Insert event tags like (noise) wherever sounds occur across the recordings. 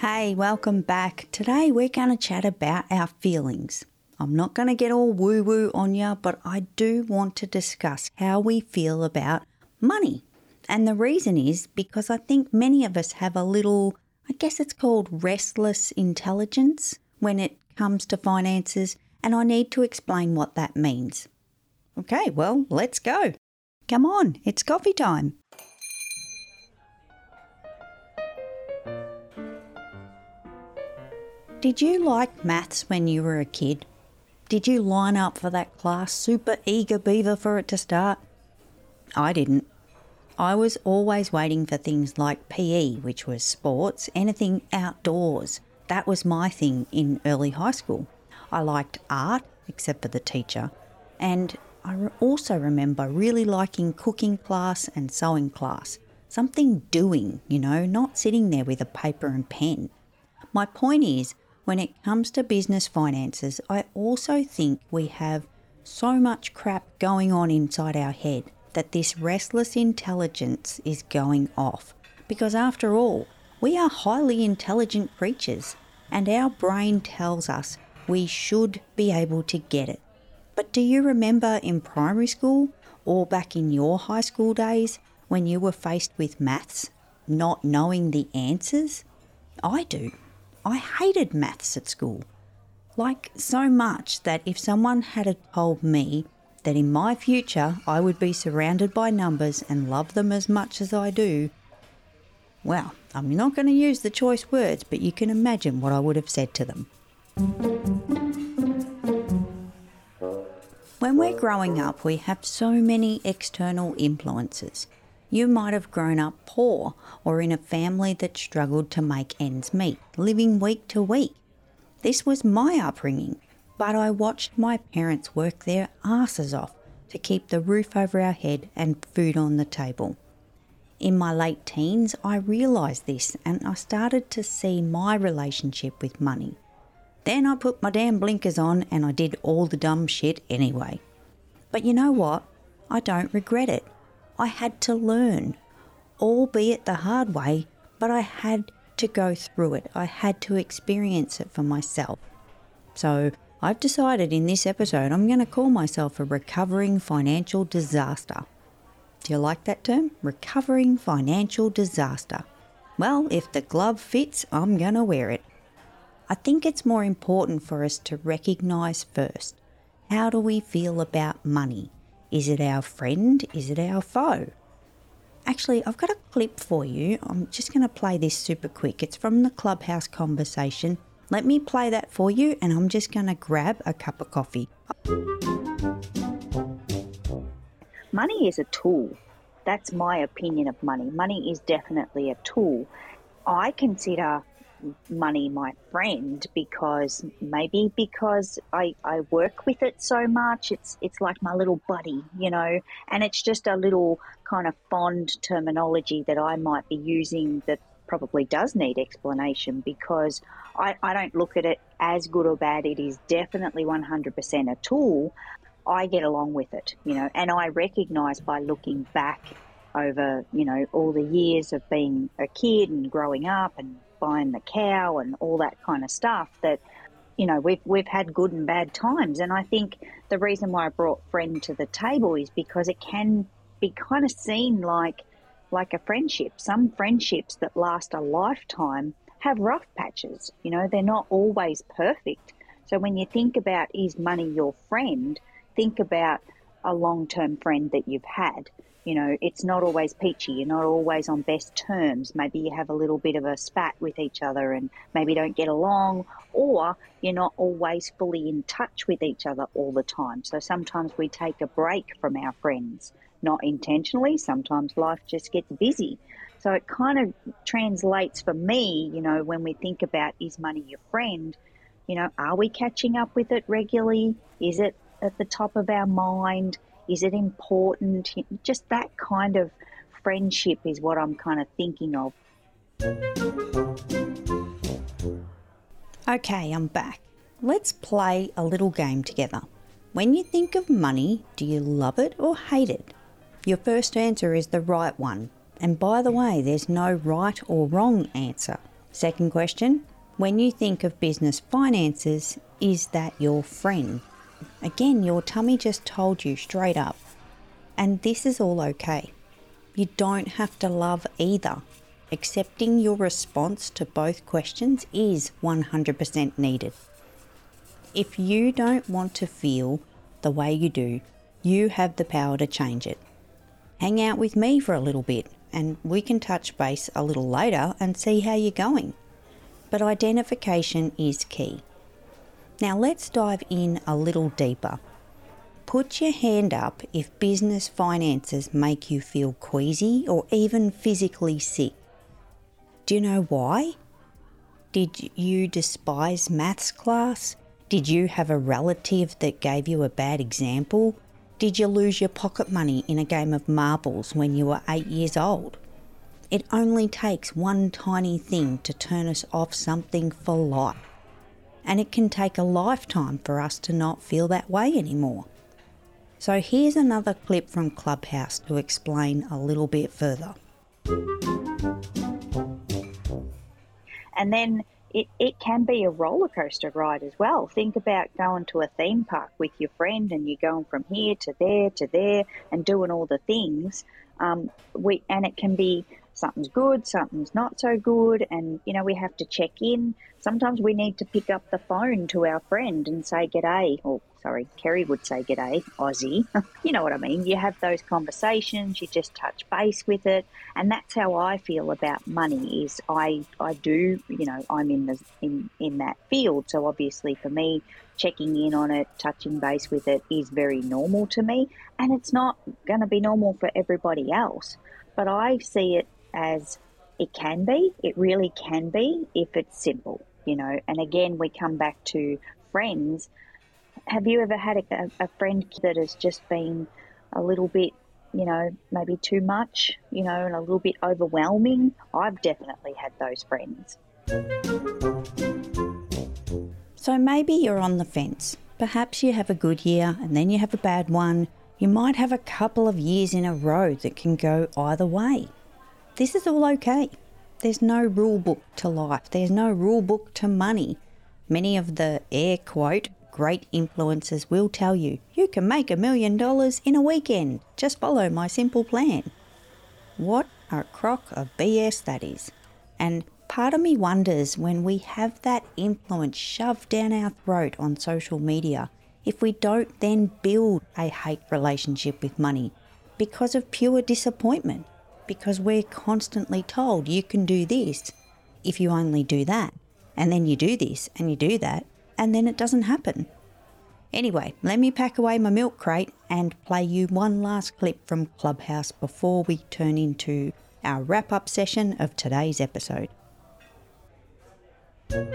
Hey, welcome back. Today we're going to chat about our feelings. I'm not going to get all woo woo on you, but I do want to discuss how we feel about money. And the reason is because I think many of us have a little, I guess it's called restless intelligence when it comes to finances, and I need to explain what that means. Okay, well, let's go. Come on, it's coffee time. Did you like maths when you were a kid? Did you line up for that class super eager beaver for it to start? I didn't. I was always waiting for things like PE, which was sports, anything outdoors. That was my thing in early high school. I liked art, except for the teacher, and I also remember really liking cooking class and sewing class. Something doing, you know, not sitting there with a paper and pen. My point is, when it comes to business finances, I also think we have so much crap going on inside our head that this restless intelligence is going off. Because after all, we are highly intelligent creatures, and our brain tells us we should be able to get it. But do you remember in primary school or back in your high school days when you were faced with maths, not knowing the answers? I do. I hated maths at school. Like so much that if someone had told me that in my future I would be surrounded by numbers and love them as much as I do, well, I'm not going to use the choice words, but you can imagine what I would have said to them. When we're growing up, we have so many external influences. You might have grown up poor or in a family that struggled to make ends meet, living week to week. This was my upbringing, but I watched my parents work their asses off to keep the roof over our head and food on the table. In my late teens, I realised this and I started to see my relationship with money. Then I put my damn blinkers on and I did all the dumb shit anyway. But you know what? I don't regret it. I had to learn, albeit the hard way, but I had to go through it. I had to experience it for myself. So I've decided in this episode I'm going to call myself a recovering financial disaster. Do you like that term? Recovering financial disaster. Well, if the glove fits, I'm going to wear it. I think it's more important for us to recognise first how do we feel about money? Is it our friend? Is it our foe? Actually, I've got a clip for you. I'm just going to play this super quick. It's from the Clubhouse conversation. Let me play that for you, and I'm just going to grab a cup of coffee. Money is a tool. That's my opinion of money. Money is definitely a tool. I consider money my friend because maybe because I, I work with it so much it's it's like my little buddy you know and it's just a little kind of fond terminology that I might be using that probably does need explanation because I, I don't look at it as good or bad. It is definitely 100% a tool. I get along with it you know and I recognize by looking back over you know all the years of being a kid and growing up and buying the cow and all that kind of stuff that you know we've we've had good and bad times. And I think the reason why I brought friend to the table is because it can be kind of seen like like a friendship. Some friendships that last a lifetime have rough patches you know they're not always perfect. So when you think about is money your friend? Think about a long-term friend that you've had you know, it's not always peachy. You're not always on best terms. Maybe you have a little bit of a spat with each other and maybe don't get along, or you're not always fully in touch with each other all the time. So sometimes we take a break from our friends, not intentionally. Sometimes life just gets busy. So it kind of translates for me, you know, when we think about is money your friend, you know, are we catching up with it regularly? Is it at the top of our mind? Is it important? Just that kind of friendship is what I'm kind of thinking of. Okay, I'm back. Let's play a little game together. When you think of money, do you love it or hate it? Your first answer is the right one. And by the way, there's no right or wrong answer. Second question When you think of business finances, is that your friend? Again, your tummy just told you straight up. And this is all okay. You don't have to love either. Accepting your response to both questions is 100% needed. If you don't want to feel the way you do, you have the power to change it. Hang out with me for a little bit and we can touch base a little later and see how you're going. But identification is key. Now let's dive in a little deeper. Put your hand up if business finances make you feel queasy or even physically sick. Do you know why? Did you despise maths class? Did you have a relative that gave you a bad example? Did you lose your pocket money in a game of marbles when you were eight years old? It only takes one tiny thing to turn us off something for life. And it can take a lifetime for us to not feel that way anymore. So here's another clip from Clubhouse to explain a little bit further. And then it, it can be a roller coaster ride as well. Think about going to a theme park with your friend and you're going from here to there to there and doing all the things. Um, we and it can be something's good, something's not so good, and you know we have to check in. Sometimes we need to pick up the phone to our friend and say g'day, or sorry, Kerry would say g'day, Aussie. (laughs) you know what I mean? You have those conversations, you just touch base with it, and that's how I feel about money. Is I I do you know I'm in the in in that field, so obviously for me checking in on it, touching base with it is very normal to me, and it's not going to be normal for everybody else. But I see it as it can be. It really can be if it's simple, you know. And again, we come back to friends. Have you ever had a, a friend that has just been a little bit, you know, maybe too much, you know, and a little bit overwhelming? I've definitely had those friends. So maybe you're on the fence. Perhaps you have a good year and then you have a bad one. You might have a couple of years in a row that can go either way this is all okay. There's no rule book to life, there's no rule book to money. Many of the air quote great influencers will tell you you can make a million dollars in a weekend. Just follow my simple plan. What a crock of BS that is. And part of me wonders when we have that influence shoved down our throat on social media, if we don't then build a hate relationship with money because of pure disappointment because we're constantly told you can do this if you only do that. And then you do this and you do that, and then it doesn't happen. Anyway, let me pack away my milk crate and play you one last clip from Clubhouse before we turn into our wrap up session of today's episode. I've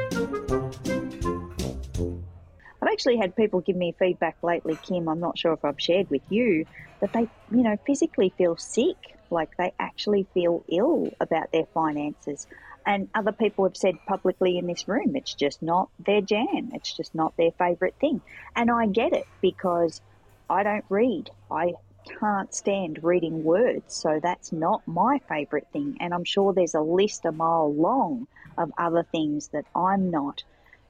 actually had people give me feedback lately, Kim. I'm not sure if I've shared with you that they, you know, physically feel sick like they actually feel ill about their finances. And other people have said publicly in this room, it's just not their jam. It's just not their favourite thing. And I get it because I don't read. I can't stand reading words. So that's not my favourite thing. And I'm sure there's a list a mile long of other things that I'm not,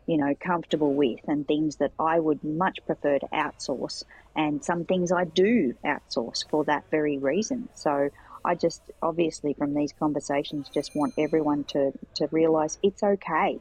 you know, comfortable with and things that I would much prefer to outsource. And some things I do outsource for that very reason. So I just obviously from these conversations just want everyone to, to realise it's okay.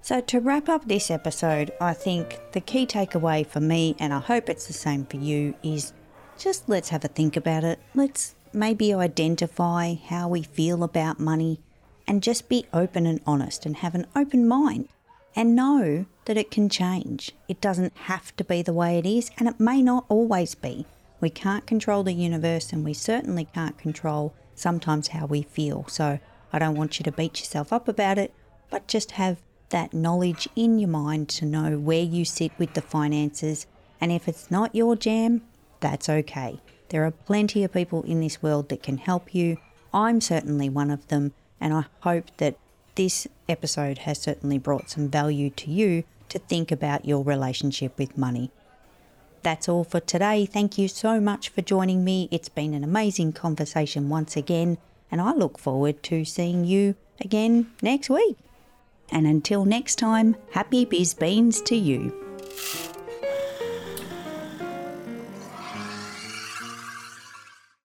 So, to wrap up this episode, I think the key takeaway for me, and I hope it's the same for you, is just let's have a think about it. Let's maybe identify how we feel about money and just be open and honest and have an open mind and know that it can change. It doesn't have to be the way it is, and it may not always be. We can't control the universe, and we certainly can't control sometimes how we feel. So I don't want you to beat yourself up about it, but just have that knowledge in your mind to know where you sit with the finances. And if it's not your jam, that's okay. There are plenty of people in this world that can help you. I'm certainly one of them, and I hope that this episode has certainly brought some value to you to think about your relationship with money. That's all for today. Thank you so much for joining me. It's been an amazing conversation once again. and I look forward to seeing you again next week. And until next time, happy biz beans to you.